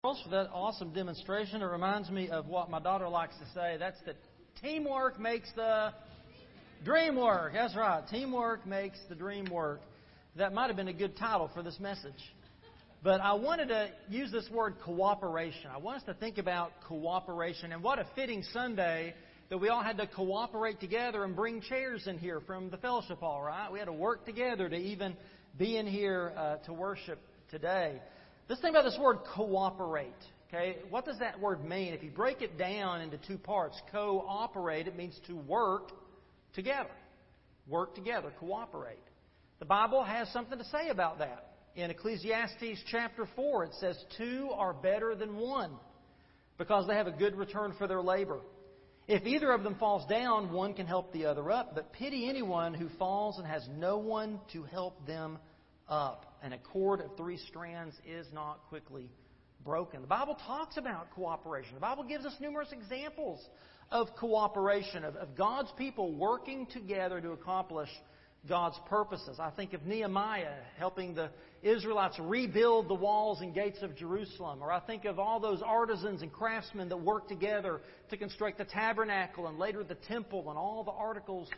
for that awesome demonstration. It reminds me of what my daughter likes to say. That's that teamwork makes the dream work. That's right. Teamwork makes the dream work. That might have been a good title for this message. But I wanted to use this word cooperation. I want us to think about cooperation and what a fitting Sunday that we all had to cooperate together and bring chairs in here from the fellowship hall, right? We had to work together to even be in here uh, to worship today. Let's think about this word cooperate. Okay, what does that word mean? If you break it down into two parts, cooperate, it means to work together. Work together, cooperate. The Bible has something to say about that. In Ecclesiastes chapter 4, it says, Two are better than one because they have a good return for their labor. If either of them falls down, one can help the other up, but pity anyone who falls and has no one to help them up and a cord of three strands is not quickly broken. The Bible talks about cooperation. The Bible gives us numerous examples of cooperation, of, of God's people working together to accomplish God's purposes. I think of Nehemiah helping the Israelites rebuild the walls and gates of Jerusalem. Or I think of all those artisans and craftsmen that worked together to construct the tabernacle and later the temple and all the articles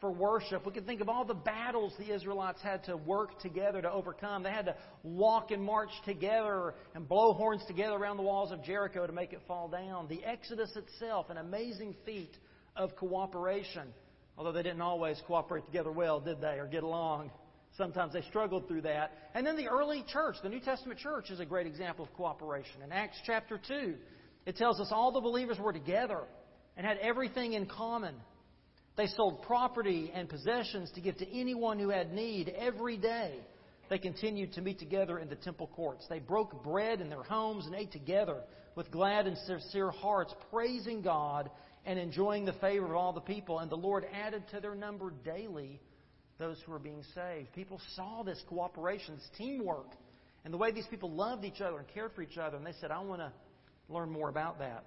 for worship. We can think of all the battles the Israelites had to work together to overcome. They had to walk and march together and blow horns together around the walls of Jericho to make it fall down. The Exodus itself, an amazing feat of cooperation. Although they didn't always cooperate together well, did they, or get along? Sometimes they struggled through that. And then the early church, the New Testament church, is a great example of cooperation. In Acts chapter 2, it tells us all the believers were together and had everything in common. They sold property and possessions to give to anyone who had need every day. They continued to meet together in the temple courts. They broke bread in their homes and ate together with glad and sincere hearts, praising God and enjoying the favor of all the people. And the Lord added to their number daily those who were being saved. People saw this cooperation, this teamwork, and the way these people loved each other and cared for each other. And they said, I want to learn more about that.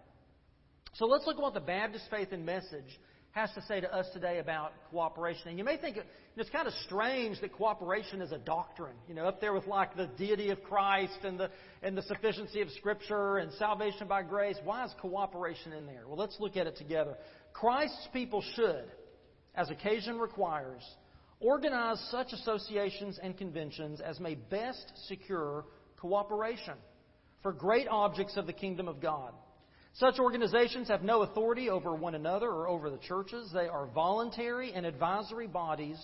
So let's look at what the Baptist faith and message has to say to us today about cooperation. And you may think it's kind of strange that cooperation is a doctrine, you know, up there with like the deity of Christ and the, and the sufficiency of Scripture and salvation by grace. Why is cooperation in there? Well, let's look at it together. Christ's people should, as occasion requires, organize such associations and conventions as may best secure cooperation for great objects of the kingdom of God. Such organizations have no authority over one another or over the churches. They are voluntary and advisory bodies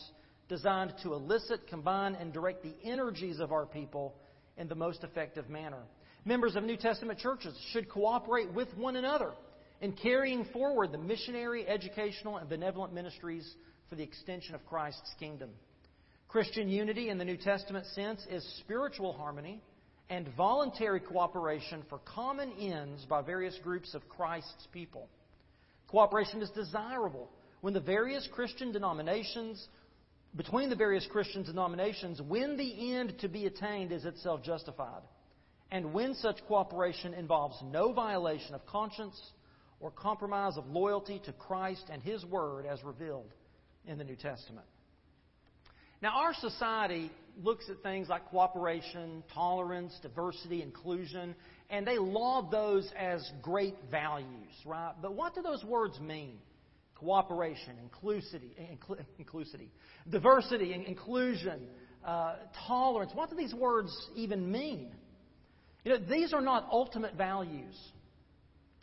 designed to elicit, combine, and direct the energies of our people in the most effective manner. Members of New Testament churches should cooperate with one another in carrying forward the missionary, educational, and benevolent ministries for the extension of Christ's kingdom. Christian unity in the New Testament sense is spiritual harmony and voluntary cooperation for common ends by various groups of Christ's people. Cooperation is desirable when the various Christian denominations, between the various Christian denominations, when the end to be attained is itself justified, and when such cooperation involves no violation of conscience or compromise of loyalty to Christ and His Word as revealed in the New Testament. Now, our society looks at things like cooperation, tolerance, diversity, inclusion, and they laud those as great values, right? But what do those words mean? Cooperation, inclusivity, inclusivity diversity, inclusion, uh, tolerance. What do these words even mean? You know, these are not ultimate values.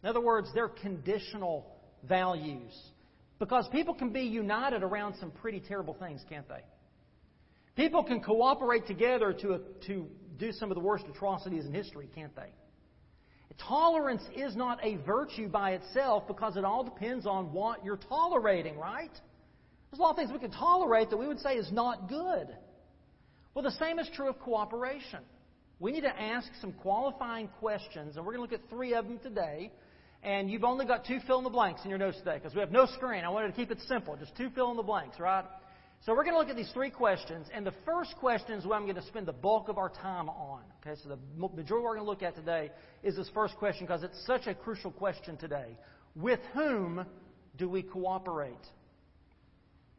In other words, they're conditional values. Because people can be united around some pretty terrible things, can't they? People can cooperate together to, to do some of the worst atrocities in history, can't they? Tolerance is not a virtue by itself because it all depends on what you're tolerating, right? There's a lot of things we can tolerate that we would say is not good. Well, the same is true of cooperation. We need to ask some qualifying questions, and we're going to look at three of them today. And you've only got two fill in the blanks in your notes today because we have no screen. I wanted to keep it simple, just two fill in the blanks, right? So we're going to look at these three questions, and the first question is what I'm going to spend the bulk of our time on. Okay, so the majority we're going to look at today is this first question because it's such a crucial question today. With whom do we cooperate?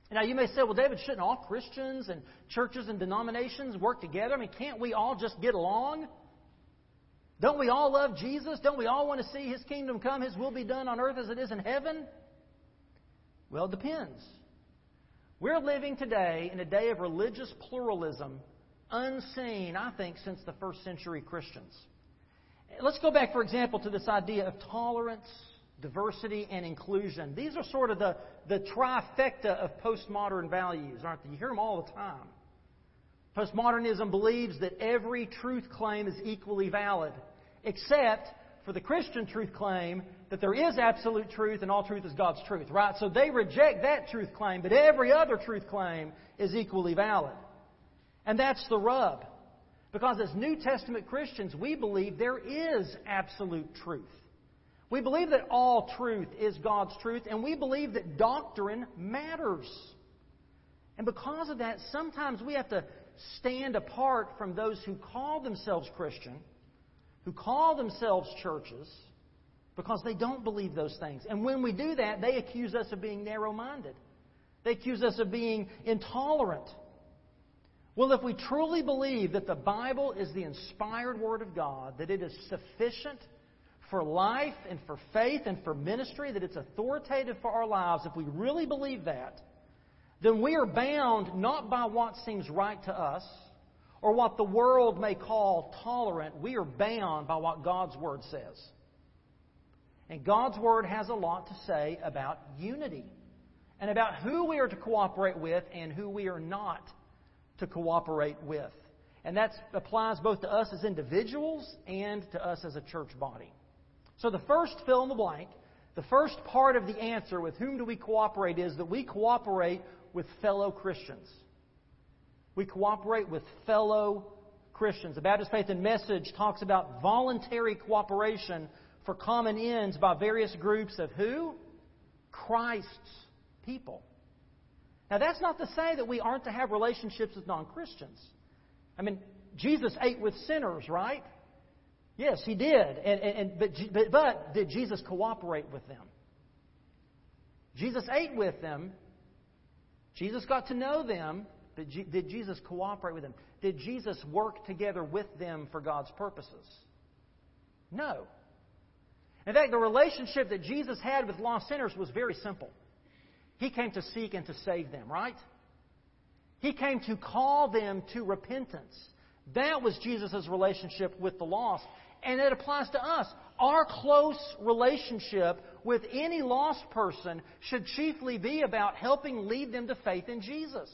Now you may say, well, David, shouldn't all Christians and churches and denominations work together? I mean, can't we all just get along? Don't we all love Jesus? Don't we all want to see His kingdom come, His will be done on earth as it is in heaven? Well, it depends. We're living today in a day of religious pluralism unseen, I think, since the first century Christians. Let's go back, for example, to this idea of tolerance, diversity, and inclusion. These are sort of the, the trifecta of postmodern values, aren't they? You hear them all the time. Postmodernism believes that every truth claim is equally valid, except for the Christian truth claim that there is absolute truth and all truth is God's truth, right? So they reject that truth claim, but every other truth claim is equally valid. And that's the rub. Because as New Testament Christians, we believe there is absolute truth. We believe that all truth is God's truth, and we believe that doctrine matters. And because of that, sometimes we have to stand apart from those who call themselves Christian, who call themselves churches, because they don't believe those things. And when we do that, they accuse us of being narrow minded. They accuse us of being intolerant. Well, if we truly believe that the Bible is the inspired Word of God, that it is sufficient for life and for faith and for ministry, that it's authoritative for our lives, if we really believe that, then we are bound not by what seems right to us or what the world may call tolerant. We are bound by what God's Word says. And God's Word has a lot to say about unity and about who we are to cooperate with and who we are not to cooperate with. And that applies both to us as individuals and to us as a church body. So the first fill in the blank, the first part of the answer with whom do we cooperate is that we cooperate with fellow Christians. We cooperate with fellow Christians. The Baptist Faith and Message talks about voluntary cooperation for common ends by various groups of who? Christ's people. Now, that's not to say that we aren't to have relationships with non Christians. I mean, Jesus ate with sinners, right? Yes, he did. And, and, but, but, but did Jesus cooperate with them? Jesus ate with them, Jesus got to know them, but did Jesus cooperate with them? Did Jesus work together with them for God's purposes? No. In fact, the relationship that Jesus had with lost sinners was very simple. He came to seek and to save them, right? He came to call them to repentance. That was Jesus' relationship with the lost. And it applies to us. Our close relationship with any lost person should chiefly be about helping lead them to faith in Jesus.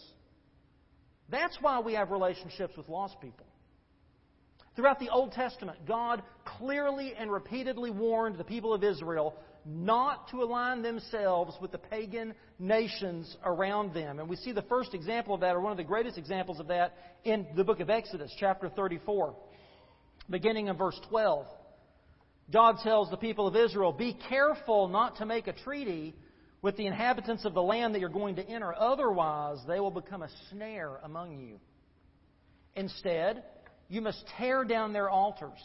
That's why we have relationships with lost people. Throughout the Old Testament, God clearly and repeatedly warned the people of Israel not to align themselves with the pagan nations around them. And we see the first example of that, or one of the greatest examples of that, in the book of Exodus, chapter 34, beginning in verse 12. God tells the people of Israel, Be careful not to make a treaty with the inhabitants of the land that you're going to enter, otherwise, they will become a snare among you. Instead, you must tear down their altars,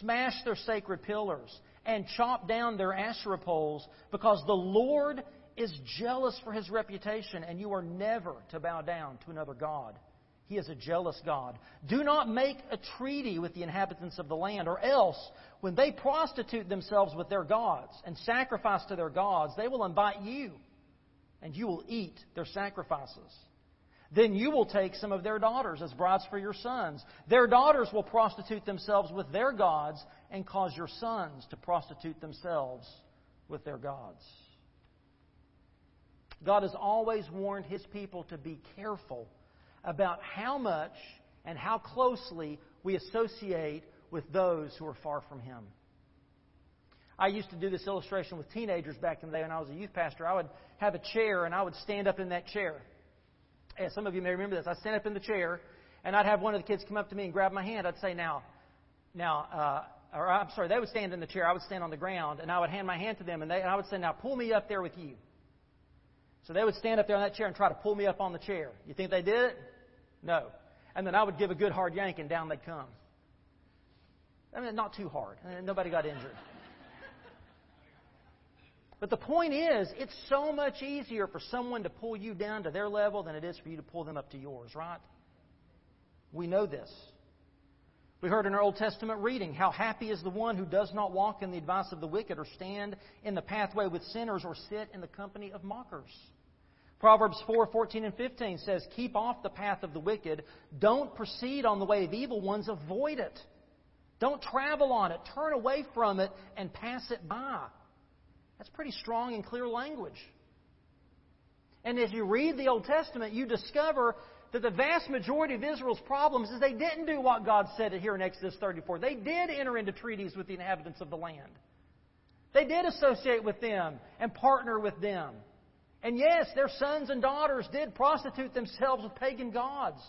smash their sacred pillars, and chop down their Asherah poles, because the Lord is jealous for his reputation, and you are never to bow down to another God. He is a jealous God. Do not make a treaty with the inhabitants of the land, or else, when they prostitute themselves with their gods and sacrifice to their gods, they will invite you, and you will eat their sacrifices. Then you will take some of their daughters as brides for your sons. Their daughters will prostitute themselves with their gods and cause your sons to prostitute themselves with their gods. God has always warned his people to be careful about how much and how closely we associate with those who are far from Him. I used to do this illustration with teenagers back in the day when I was a youth pastor. I would have a chair and I would stand up in that chair. Some of you may remember this. I'd stand up in the chair and I'd have one of the kids come up to me and grab my hand. I'd say, Now, now, uh, or I'm sorry, they would stand in the chair. I would stand on the ground and I would hand my hand to them and, they, and I would say, Now, pull me up there with you. So they would stand up there on that chair and try to pull me up on the chair. You think they did it? No. And then I would give a good hard yank and down they'd come. I mean, not too hard. Nobody got injured. But the point is, it's so much easier for someone to pull you down to their level than it is for you to pull them up to yours, right? We know this. We heard in our Old Testament reading how happy is the one who does not walk in the advice of the wicked, or stand in the pathway with sinners, or sit in the company of mockers. Proverbs 4 14 and 15 says, Keep off the path of the wicked. Don't proceed on the way of evil ones. Avoid it. Don't travel on it. Turn away from it and pass it by. That's pretty strong and clear language. And as you read the Old Testament, you discover that the vast majority of Israel's problems is they didn't do what God said here in Exodus 34. They did enter into treaties with the inhabitants of the land. They did associate with them and partner with them. And yes, their sons and daughters did prostitute themselves with pagan gods.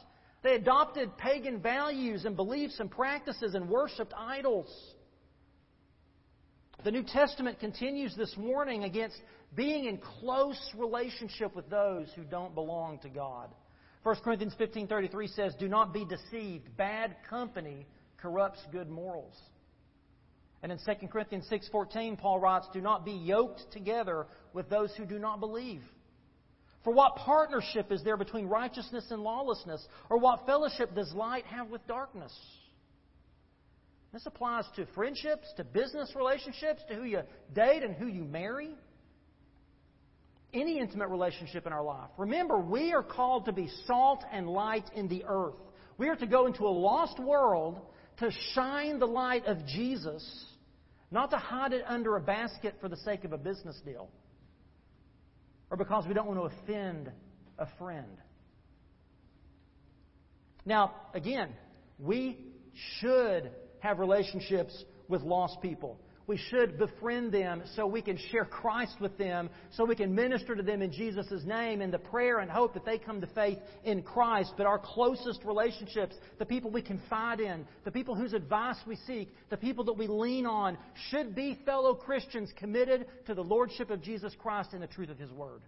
They adopted pagan values and beliefs and practices and worshiped idols. The New Testament continues this warning against being in close relationship with those who don't belong to God. 1 Corinthians 15:33 says, "Do not be deceived. Bad company corrupts good morals." And in 2 Corinthians 6:14, Paul writes, "Do not be yoked together with those who do not believe." For what partnership is there between righteousness and lawlessness? Or what fellowship does light have with darkness? This applies to friendships, to business relationships, to who you date and who you marry. Any intimate relationship in our life. Remember, we are called to be salt and light in the earth. We are to go into a lost world to shine the light of Jesus, not to hide it under a basket for the sake of a business deal or because we don't want to offend a friend. Now, again, we should have relationships with lost people. We should befriend them so we can share Christ with them, so we can minister to them in Jesus' name in the prayer and hope that they come to faith in Christ. But our closest relationships, the people we confide in, the people whose advice we seek, the people that we lean on, should be fellow Christians committed to the Lordship of Jesus Christ and the truth of His Word.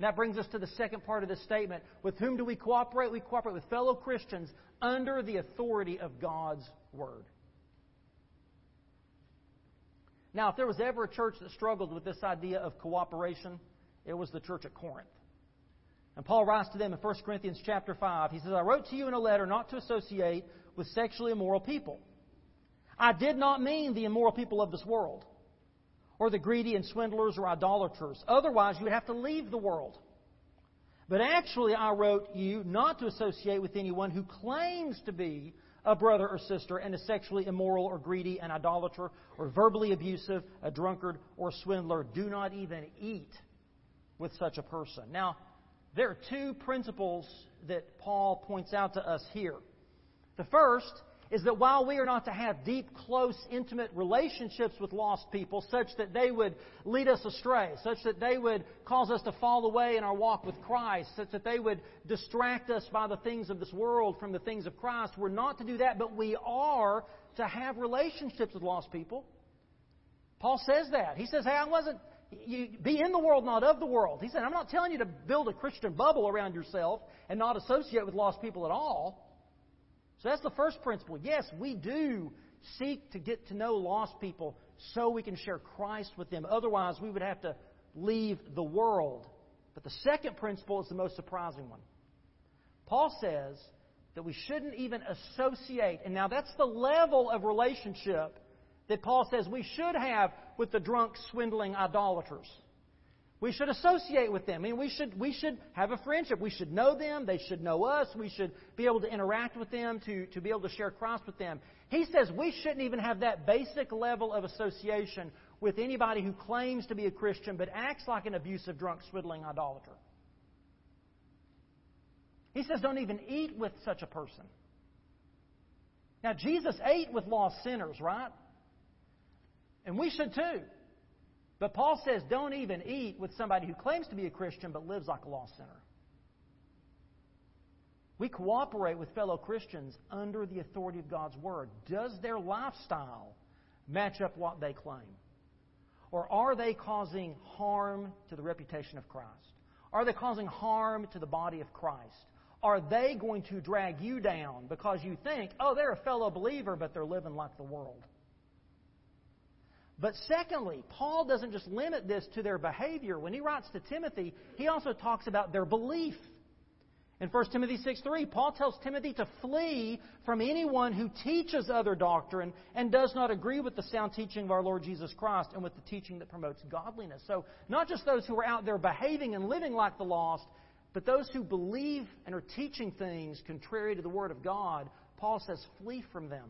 And that brings us to the second part of this statement. With whom do we cooperate? We cooperate with fellow Christians under the authority of God's Word. Now, if there was ever a church that struggled with this idea of cooperation, it was the church at Corinth. And Paul writes to them in 1 Corinthians chapter 5. He says, I wrote to you in a letter not to associate with sexually immoral people. I did not mean the immoral people of this world or the greedy and swindlers or idolaters. Otherwise, you would have to leave the world. But actually, I wrote you not to associate with anyone who claims to be a brother or sister and is sexually immoral or greedy, an idolater, or verbally abusive, a drunkard, or a swindler. Do not even eat with such a person. Now, there are two principles that Paul points out to us here. The first is that while we are not to have deep, close, intimate relationships with lost people such that they would lead us astray, such that they would cause us to fall away in our walk with Christ, such that they would distract us by the things of this world from the things of Christ, we're not to do that, but we are to have relationships with lost people. Paul says that. He says, Hey, I wasn't. You, be in the world, not of the world. He said, I'm not telling you to build a Christian bubble around yourself and not associate with lost people at all. So that's the first principle. Yes, we do seek to get to know lost people so we can share Christ with them. Otherwise, we would have to leave the world. But the second principle is the most surprising one. Paul says that we shouldn't even associate, and now that's the level of relationship that Paul says we should have with the drunk, swindling idolaters. We should associate with them. I mean, we should, we should have a friendship. We should know them. They should know us. We should be able to interact with them, to, to be able to share Christ with them. He says we shouldn't even have that basic level of association with anybody who claims to be a Christian but acts like an abusive, drunk, swindling idolater. He says don't even eat with such a person. Now, Jesus ate with lost sinners, right? And we should too. But Paul says don't even eat with somebody who claims to be a Christian but lives like a lost sinner. We cooperate with fellow Christians under the authority of God's Word. Does their lifestyle match up what they claim? Or are they causing harm to the reputation of Christ? Are they causing harm to the body of Christ? Are they going to drag you down because you think, oh, they're a fellow believer, but they're living like the world? But secondly, Paul doesn't just limit this to their behavior. When he writes to Timothy, he also talks about their belief. In 1 Timothy 6 3, Paul tells Timothy to flee from anyone who teaches other doctrine and does not agree with the sound teaching of our Lord Jesus Christ and with the teaching that promotes godliness. So, not just those who are out there behaving and living like the lost, but those who believe and are teaching things contrary to the Word of God, Paul says, flee from them.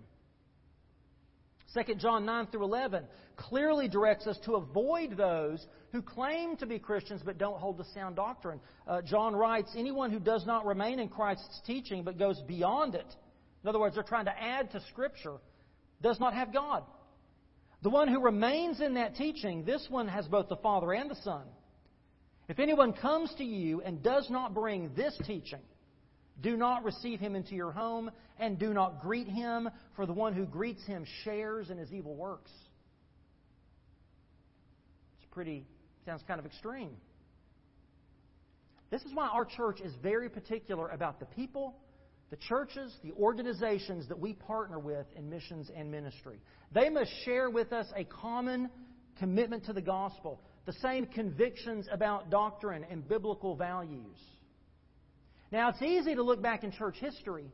2 John 9 through 11 clearly directs us to avoid those who claim to be Christians but don't hold the sound doctrine. Uh, John writes, Anyone who does not remain in Christ's teaching but goes beyond it, in other words, they're trying to add to Scripture, does not have God. The one who remains in that teaching, this one has both the Father and the Son. If anyone comes to you and does not bring this teaching, do not receive him into your home, and do not greet him, for the one who greets him shares in his evil works. It's pretty, sounds kind of extreme. This is why our church is very particular about the people, the churches, the organizations that we partner with in missions and ministry. They must share with us a common commitment to the gospel, the same convictions about doctrine and biblical values. Now, it's easy to look back in church history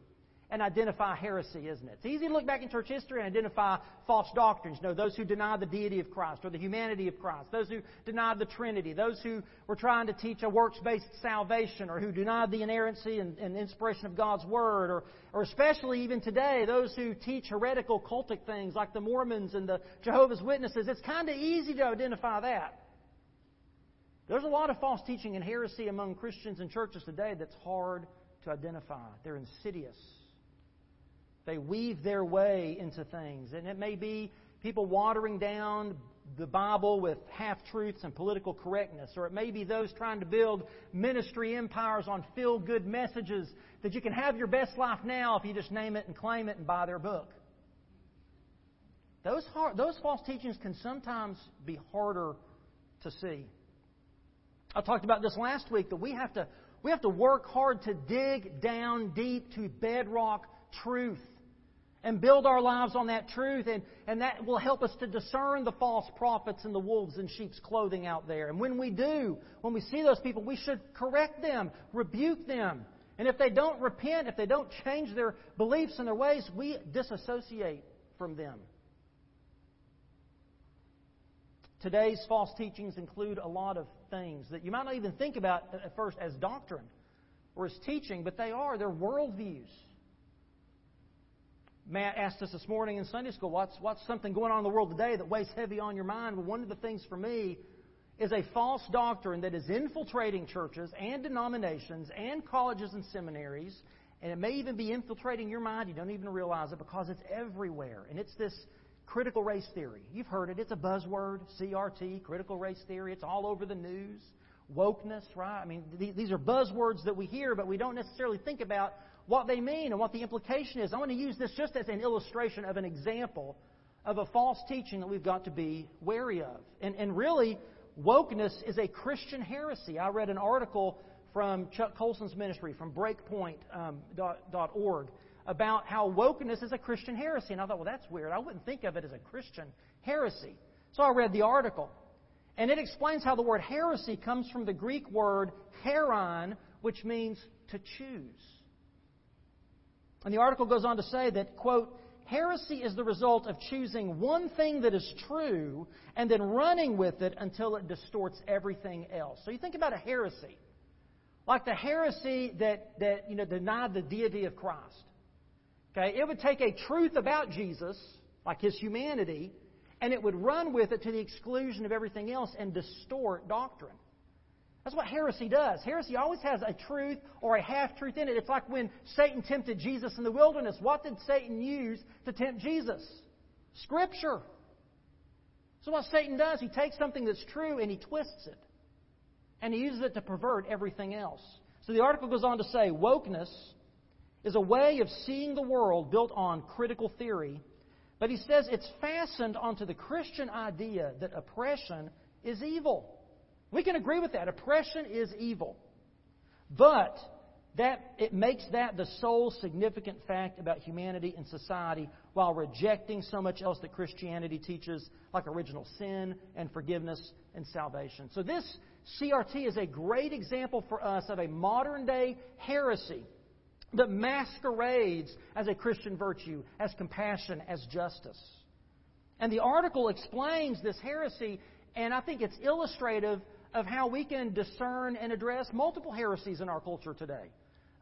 and identify heresy, isn't it? It's easy to look back in church history and identify false doctrines. You know, those who deny the deity of Christ or the humanity of Christ, those who denied the Trinity, those who were trying to teach a works-based salvation or who denied the inerrancy and, and inspiration of God's Word, or, or especially even today, those who teach heretical cultic things like the Mormons and the Jehovah's Witnesses. It's kind of easy to identify that. There's a lot of false teaching and heresy among Christians and churches today that's hard to identify. They're insidious. They weave their way into things. And it may be people watering down the Bible with half truths and political correctness, or it may be those trying to build ministry empires on feel good messages that you can have your best life now if you just name it and claim it and buy their book. Those, hard, those false teachings can sometimes be harder to see. I talked about this last week that we have to, we have to work hard to dig down deep to bedrock truth and build our lives on that truth, and, and that will help us to discern the false prophets and the wolves in sheep's clothing out there. And when we do, when we see those people, we should correct them, rebuke them. And if they don't repent, if they don't change their beliefs and their ways, we disassociate from them. Today's false teachings include a lot of things that you might not even think about at first as doctrine or as teaching, but they are. They're worldviews. Matt asked us this morning in Sunday school, what's, what's something going on in the world today that weighs heavy on your mind? Well, one of the things for me is a false doctrine that is infiltrating churches and denominations and colleges and seminaries, and it may even be infiltrating your mind. You don't even realize it because it's everywhere. And it's this critical race theory. You've heard it. It's a buzzword, CRT, critical race theory. It's all over the news. Wokeness, right? I mean, these are buzzwords that we hear, but we don't necessarily think about what they mean and what the implication is. I want to use this just as an illustration of an example of a false teaching that we've got to be wary of. And, and really, wokeness is a Christian heresy. I read an article from Chuck Colson's ministry, from Breakpoint.org. Um, about how wokeness is a Christian heresy. And I thought, well, that's weird. I wouldn't think of it as a Christian heresy. So I read the article. And it explains how the word heresy comes from the Greek word hairein, which means to choose. And the article goes on to say that, quote, heresy is the result of choosing one thing that is true and then running with it until it distorts everything else. So you think about a heresy. Like the heresy that, that you know, denied the deity of Christ. Okay, it would take a truth about Jesus, like his humanity, and it would run with it to the exclusion of everything else and distort doctrine. That's what heresy does. Heresy always has a truth or a half truth in it. It's like when Satan tempted Jesus in the wilderness. What did Satan use to tempt Jesus? Scripture. So, what Satan does, he takes something that's true and he twists it. And he uses it to pervert everything else. So, the article goes on to say wokeness is a way of seeing the world built on critical theory, but he says it's fastened onto the Christian idea that oppression is evil. We can agree with that. Oppression is evil. But that it makes that the sole significant fact about humanity and society while rejecting so much else that Christianity teaches, like original sin and forgiveness and salvation. So, this CRT is a great example for us of a modern day heresy that masquerades as a Christian virtue, as compassion, as justice. And the article explains this heresy, and I think it's illustrative of how we can discern and address multiple heresies in our culture today.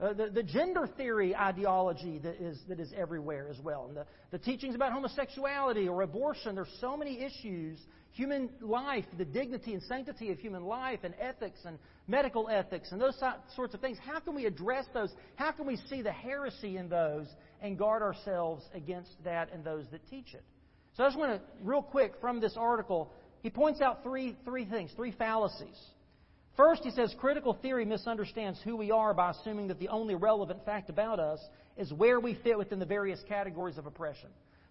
Uh, the, the, gender theory ideology that is, that is everywhere as well. And the, the teachings about homosexuality or abortion. There's so many issues. Human life, the dignity and sanctity of human life, and ethics and medical ethics, and those sorts of things. How can we address those? How can we see the heresy in those and guard ourselves against that and those that teach it? So I just want to, real quick, from this article, he points out three, three things, three fallacies. First, he says critical theory misunderstands who we are by assuming that the only relevant fact about us is where we fit within the various categories of oppression.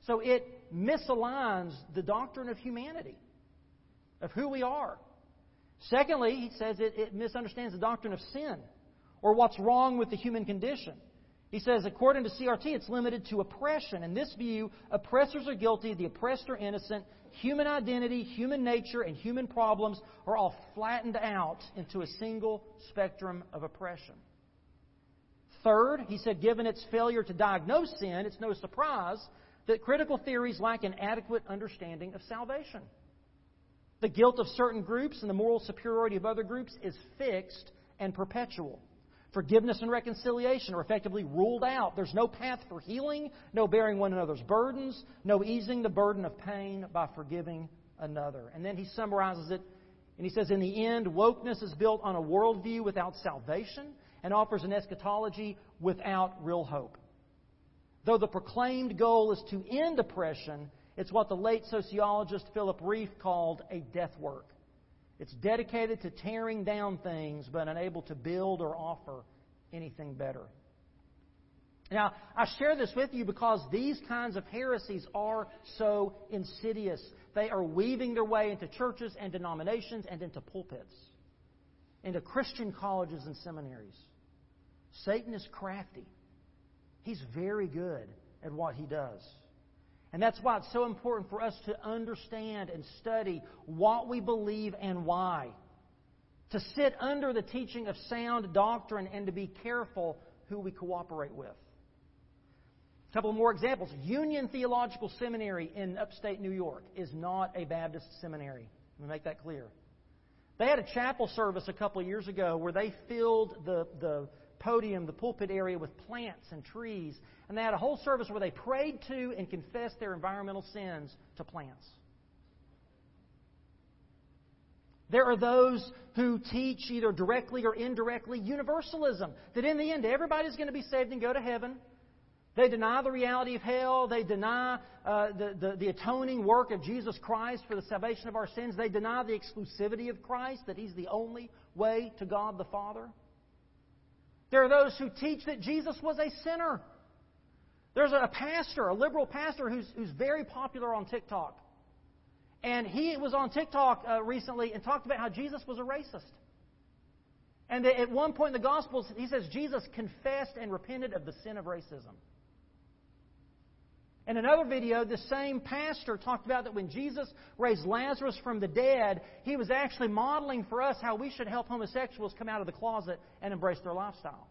So it misaligns the doctrine of humanity, of who we are. Secondly, he says it, it misunderstands the doctrine of sin or what's wrong with the human condition. He says, according to CRT, it's limited to oppression. In this view, oppressors are guilty, the oppressed are innocent. Human identity, human nature, and human problems are all flattened out into a single spectrum of oppression. Third, he said, given its failure to diagnose sin, it's no surprise that critical theories lack an adequate understanding of salvation. The guilt of certain groups and the moral superiority of other groups is fixed and perpetual. Forgiveness and reconciliation are effectively ruled out. There's no path for healing, no bearing one another's burdens, no easing the burden of pain by forgiving another. And then he summarizes it, and he says, In the end, wokeness is built on a worldview without salvation and offers an eschatology without real hope. Though the proclaimed goal is to end oppression, it's what the late sociologist Philip Rieff called a death work. It's dedicated to tearing down things but unable to build or offer anything better. Now, I share this with you because these kinds of heresies are so insidious. They are weaving their way into churches and denominations and into pulpits, into Christian colleges and seminaries. Satan is crafty. He's very good at what he does. And that's why it's so important for us to understand and study what we believe and why. To sit under the teaching of sound doctrine and to be careful who we cooperate with. A couple more examples. Union Theological Seminary in upstate New York is not a Baptist seminary. Let me make that clear. They had a chapel service a couple of years ago where they filled the, the podium, the pulpit area, with plants and trees. And they had a whole service where they prayed to and confessed their environmental sins to plants. There are those who teach either directly or indirectly universalism, that in the end everybody's going to be saved and go to heaven. They deny the reality of hell. They deny uh, the, the, the, atoning work of Jesus Christ for the salvation of our sins. They deny the exclusivity of Christ, that He's the only way to God the Father. There are those who teach that Jesus was a sinner. There's a pastor, a liberal pastor, who's, who's very popular on TikTok. And he was on TikTok uh, recently and talked about how Jesus was a racist. And at one point in the Gospels, he says Jesus confessed and repented of the sin of racism. In another video, the same pastor talked about that when Jesus raised Lazarus from the dead, he was actually modeling for us how we should help homosexuals come out of the closet and embrace their lifestyle.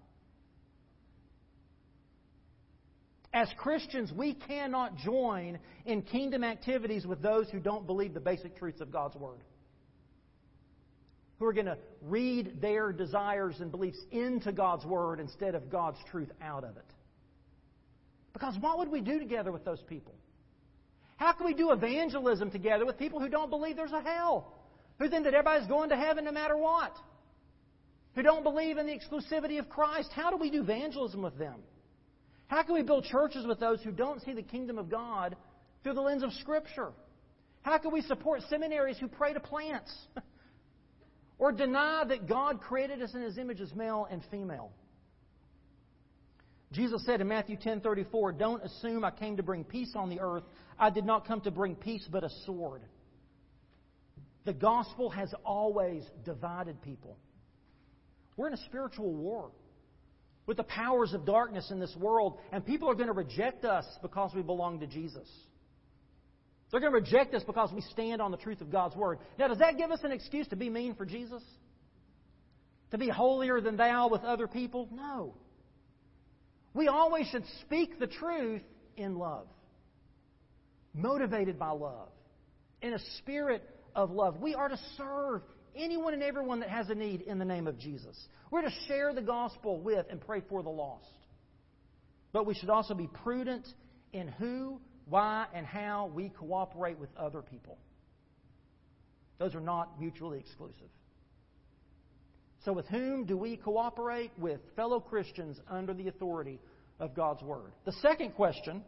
As Christians, we cannot join in kingdom activities with those who don't believe the basic truths of God's Word. Who are going to read their desires and beliefs into God's Word instead of God's truth out of it. Because what would we do together with those people? How can we do evangelism together with people who don't believe there's a hell? Who think that everybody's going to heaven no matter what? Who don't believe in the exclusivity of Christ? How do we do evangelism with them? How can we build churches with those who don't see the kingdom of God through the lens of Scripture? How can we support seminaries who pray to plants? or deny that God created us in His image as male and female? Jesus said in Matthew 10:34, "Don't assume I came to bring peace on the earth. I did not come to bring peace but a sword." The gospel has always divided people. We're in a spiritual war. with the powers of darkness in this world, and people are going to reject us because we belong to Jesus. They're going to reject us because we stand on the truth of God's Word. Now, does that give us an excuse to be mean for Jesus? To be holier than thou with other people? No. We always should speak the truth in love, motivated by love, in a spirit of love. We are to serve anyone and everyone that has a need in the name of Jesus. We're to share the gospel with and pray for the lost. But we should also be prudent in who, why, and how we cooperate with other people. Those are not mutually exclusive. So, with whom do we cooperate? With fellow Christians under the authority of God's Word. The second question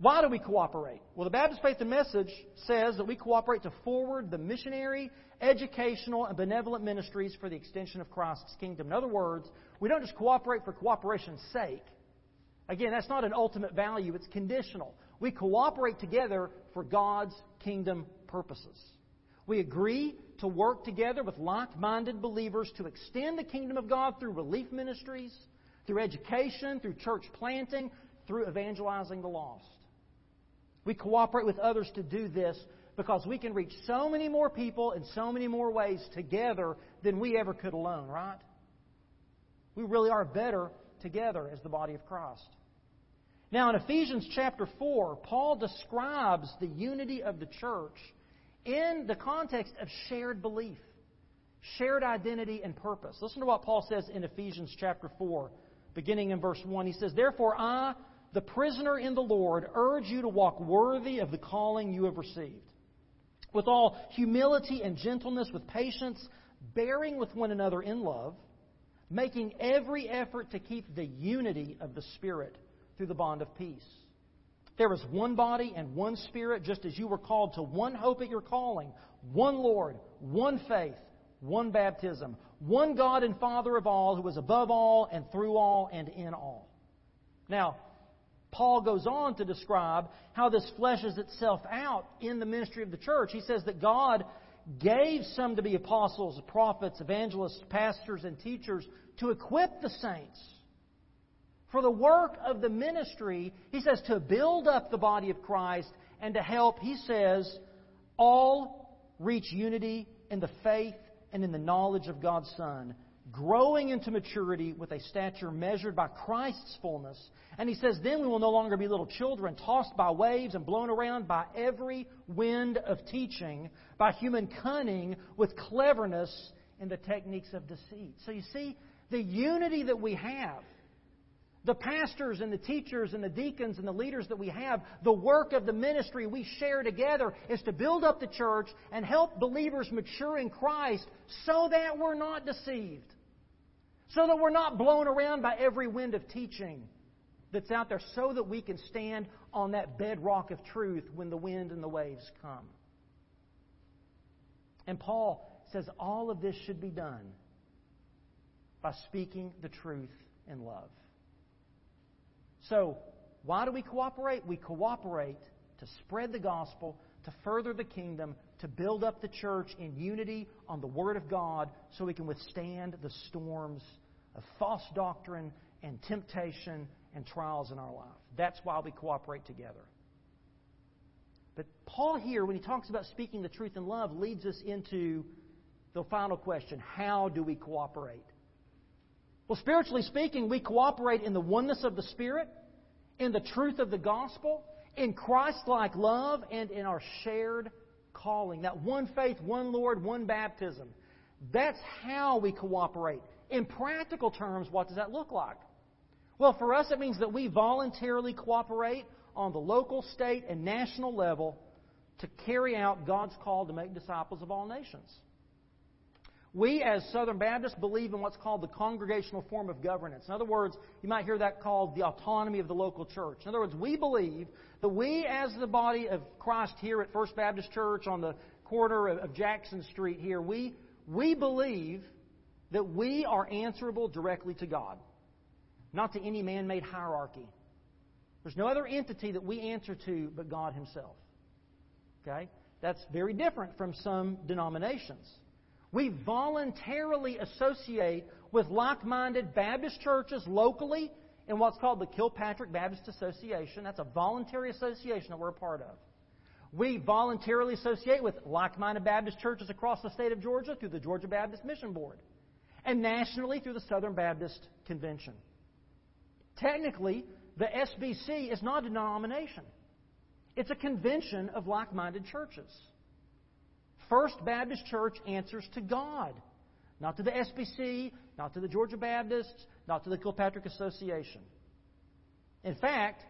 why do we cooperate? Well, the Baptist Faith and Message says that we cooperate to forward the missionary, educational, and benevolent ministries for the extension of Christ's kingdom. In other words, we don't just cooperate for cooperation's sake. Again, that's not an ultimate value, it's conditional. We cooperate together for God's kingdom purposes. We agree to work together with like minded believers to extend the kingdom of God through relief ministries, through education, through church planting, through evangelizing the lost. We cooperate with others to do this because we can reach so many more people in so many more ways together than we ever could alone, right? We really are better together as the body of Christ. Now, in Ephesians chapter 4, Paul describes the unity of the church in the context of shared belief, shared identity, and purpose. Listen to what Paul says in Ephesians chapter 4, beginning in verse 1. He says, Therefore, I the prisoner in the Lord, urge you to walk worthy of the calling you have received. With all humility and gentleness, with patience, bearing with one another in love, making every effort to keep the unity of the Spirit through the bond of peace. There is one body and one Spirit, just as you were called to one hope at your calling, one Lord, one faith, one baptism, one God and Father of all, who is above all and through all and in all. Now, Paul goes on to describe how this fleshes itself out in the ministry of the church. He says that God gave some to be apostles, prophets, evangelists, pastors, and teachers to equip the saints for the work of the ministry. He says to build up the body of Christ and to help, he says, all reach unity in the faith and in the knowledge of God's Son growing into maturity with a stature measured by Christ's fullness. And he says, Then we will no longer be little children, tossed by waves and blown around by every wind of teaching, by human cunning, with cleverness in the techniques of deceit. So you see, the unity that we have, the pastors and the teachers and the deacons and the leaders that we have, the work of the ministry we share together is to build up the church and help believers mature in Christ so that we're not deceived so that we're not blown around by every wind of teaching that's out there, so that we can stand on that bedrock of truth when the wind and the waves come. And Paul says all of this should be done by speaking the truth in love. So, why do we cooperate? We cooperate to spread the gospel, to further the kingdom, to build up the church in unity on the Word of God so we can withstand the storms of false doctrine and temptation and trials in our life. That's why we cooperate together. But Paul here, when he talks about speaking the truth in love, leads us into the final question how do we cooperate? Well, spiritually speaking, we cooperate in the oneness of the Spirit, in the truth of the gospel, in Christ like love, and in our shared calling. That one faith, one Lord, one baptism. That's how we cooperate. In practical terms, what does that look like? Well, for us, it means that we voluntarily cooperate on the local, state, and national level to carry out God's call to make disciples of all nations. We, as Southern Baptists, believe in what's called the congregational form of governance. In other words, you might hear that called the autonomy of the local church. In other words, we believe that we, as the body of Christ here at First Baptist Church on the corner of Jackson Street here, we, we believe that we are answerable directly to God, not to any man made hierarchy. There's no other entity that we answer to but God Himself. Okay? That's very different from some denominations. We voluntarily associate with like minded Baptist churches locally in what's called the Kilpatrick Baptist Association. That's a voluntary association that we're a part of. We voluntarily associate with like minded Baptist churches across the state of Georgia through the Georgia Baptist Mission Board, and nationally through the Southern Baptist Convention. Technically, the SBC is not a denomination, it's a convention of like minded churches. First Baptist Church answers to God, not to the SBC, not to the Georgia Baptists, not to the Kilpatrick Association. In fact,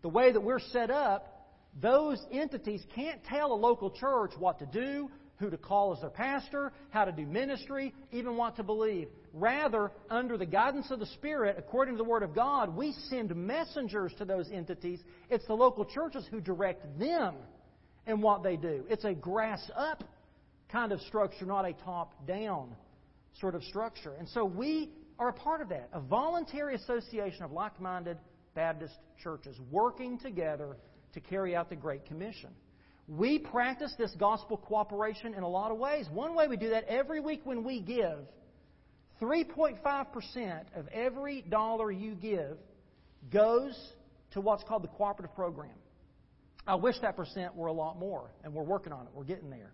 the way that we're set up, those entities can't tell a local church what to do, who to call as their pastor, how to do ministry, even what to believe. Rather, under the guidance of the Spirit, according to the Word of God, we send messengers to those entities. It's the local churches who direct them in what they do. It's a grass up kind of structure, not a top down sort of structure. And so we are a part of that a voluntary association of like minded Baptist churches working together to carry out the Great Commission. We practice this gospel cooperation in a lot of ways. One way we do that every week when we give, 3.5% of every dollar you give goes to what's called the cooperative program. I wish that percent were a lot more, and we're working on it. We're getting there.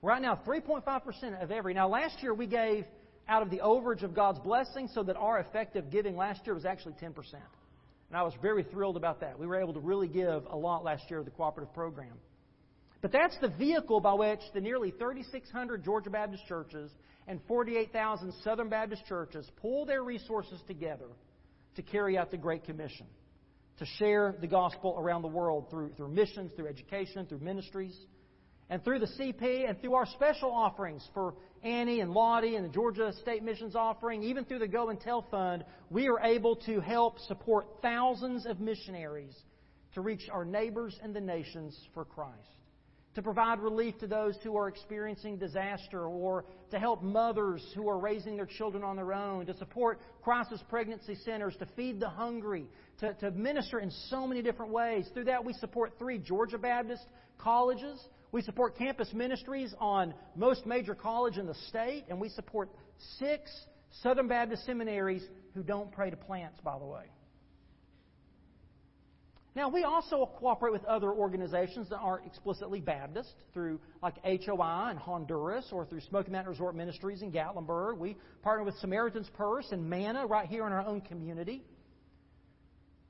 Right now, 3.5% of every. Now, last year we gave out of the overage of God's blessing so that our effective giving last year was actually 10%. And I was very thrilled about that. We were able to really give a lot last year of the cooperative program. But that's the vehicle by which the nearly 3,600 Georgia Baptist churches and 48,000 Southern Baptist churches pull their resources together to carry out the Great Commission, to share the gospel around the world through, through missions, through education, through ministries. And through the CP and through our special offerings for Annie and Lottie and the Georgia State Missions offering, even through the Go and Tell Fund, we are able to help support thousands of missionaries to reach our neighbors and the nations for Christ. To provide relief to those who are experiencing disaster, or to help mothers who are raising their children on their own, to support crisis pregnancy centers, to feed the hungry, to, to minister in so many different ways. Through that, we support three Georgia Baptist colleges we support campus ministries on most major colleges in the state, and we support six Southern Baptist seminaries who don't pray to plants, by the way. Now, we also cooperate with other organizations that aren't explicitly Baptist, through like HOI in Honduras or through Smoky Mountain Resort Ministries in Gatlinburg. We partner with Samaritan's Purse and Manna right here in our own community.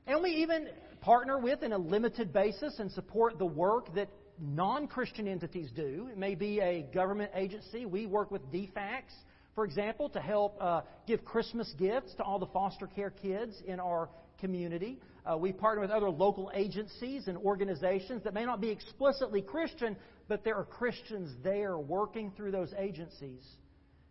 And we even partner with, in a limited basis, and support the work that non Christian entities do. It may be a government agency. We work with DFACS, for example, to help uh, give Christmas gifts to all the foster care kids in our community. Uh, we partner with other local agencies and organizations that may not be explicitly Christian, but there are Christians there working through those agencies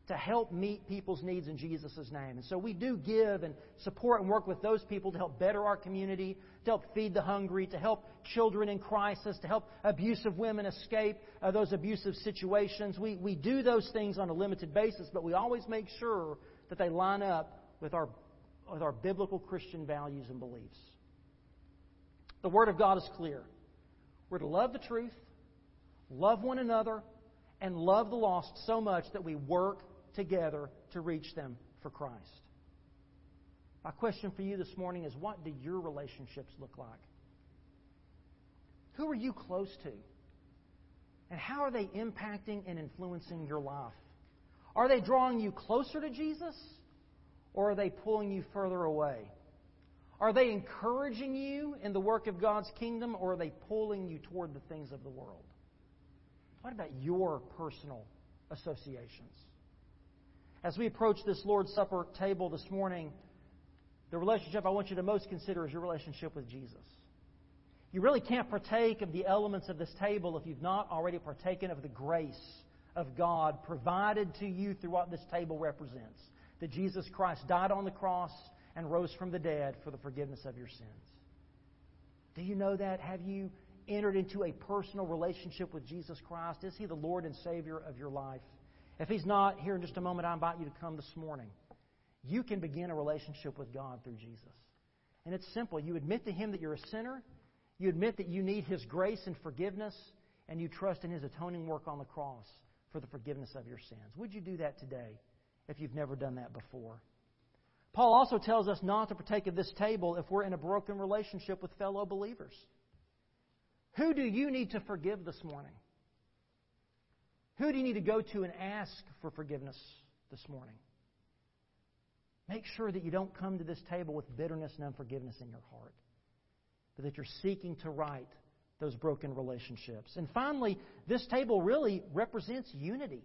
to help meet people's needs in Jesus' name. And so we do give and support and work with those people to help better our community, to help feed the hungry, to help children in crisis, to help abusive women escape uh, those abusive situations. We, we do those things on a limited basis, but we always make sure that they line up with our, with our biblical Christian values and beliefs. The Word of God is clear. We're to love the truth, love one another, and love the lost so much that we work together to reach them for Christ. My question for you this morning is what do your relationships look like? Who are you close to? And how are they impacting and influencing your life? Are they drawing you closer to Jesus or are they pulling you further away? Are they encouraging you in the work of God's kingdom or are they pulling you toward the things of the world? What about your personal associations? As we approach this Lord's Supper table this morning, the relationship I want you to most consider is your relationship with Jesus. You really can't partake of the elements of this table if you've not already partaken of the grace of God provided to you through what this table represents. That Jesus Christ died on the cross and rose from the dead for the forgiveness of your sins. Do you know that? Have you entered into a personal relationship with Jesus Christ? Is He the Lord and Savior of your life? If he's not, here in just a moment, I invite you to come this morning. You can begin a relationship with God through Jesus. And it's simple. You admit to him that you're a sinner, you admit that you need his grace and forgiveness, and you trust in his atoning work on the cross for the forgiveness of your sins. Would you do that today if you've never done that before? Paul also tells us not to partake of this table if we're in a broken relationship with fellow believers. Who do you need to forgive this morning? Who do you need to go to and ask for forgiveness this morning? Make sure that you don't come to this table with bitterness and unforgiveness in your heart, but that you're seeking to right those broken relationships. And finally, this table really represents unity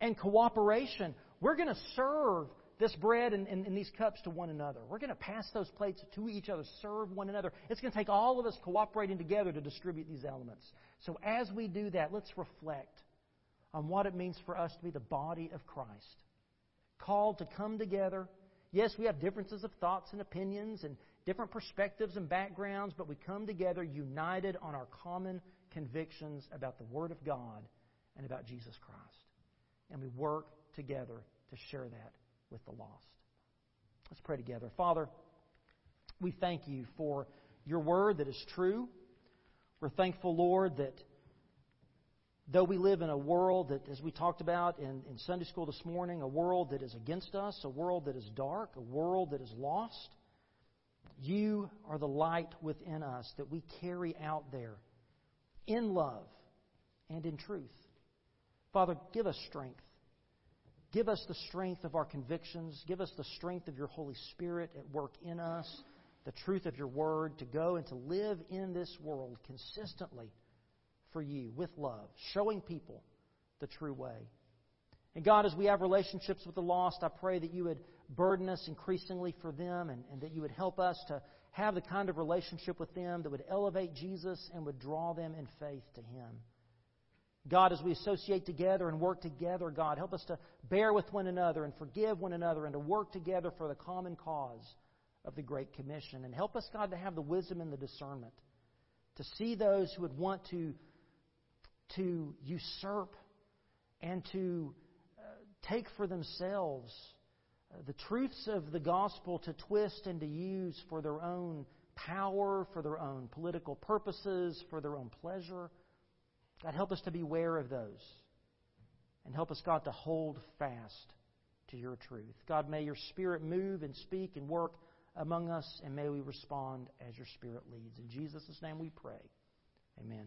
and cooperation. We're going to serve this bread and, and, and, these cups to one another. We're going to pass those plates to each other, serve one another. It's going to take all of us cooperating together to distribute these elements. So as we do that, let's reflect on what it means for us to be the body of Christ. Called to come together. Yes, we have differences of thoughts and opinions and different perspectives and backgrounds, but we come together united on our common convictions about the Word of God and about Jesus Christ. And we work together to share that with the lost. Let's pray together. Father, we thank you for your Word that is true. We're thankful, Lord, that though we live in a world that, as we talked about in, in Sunday school this morning, a world that is against us, a world that is dark, a world that is lost, you are the light within us that we carry out there in love and in truth. Father, give us strength. Give us the strength of our convictions. Give us the strength of your Holy Spirit at work in us, the truth of your word to go and to live in this world consistently for you with love, showing people the true way. And God, as we have relationships with the lost, I pray that you would burden us increasingly for them and, and that you would help us to have the kind of relationship with them that would elevate Jesus and would draw them in faith to Him. God, as we associate together and work together, God, help us to bear with one another and forgive one another and to work together for the common cause of the Great Commission. And help us, God, to have the wisdom and the discernment to see those who would want to, to usurp and to take for themselves uh, the truths of the gospel to twist and to use for their own power, for their own political purposes, for their own pleasure. God, help us to beware of those. And help us, God, to hold fast to your truth. God, may your Spirit move and speak and work among us, and may we respond as your Spirit leads. In Jesus' name we pray. Amen.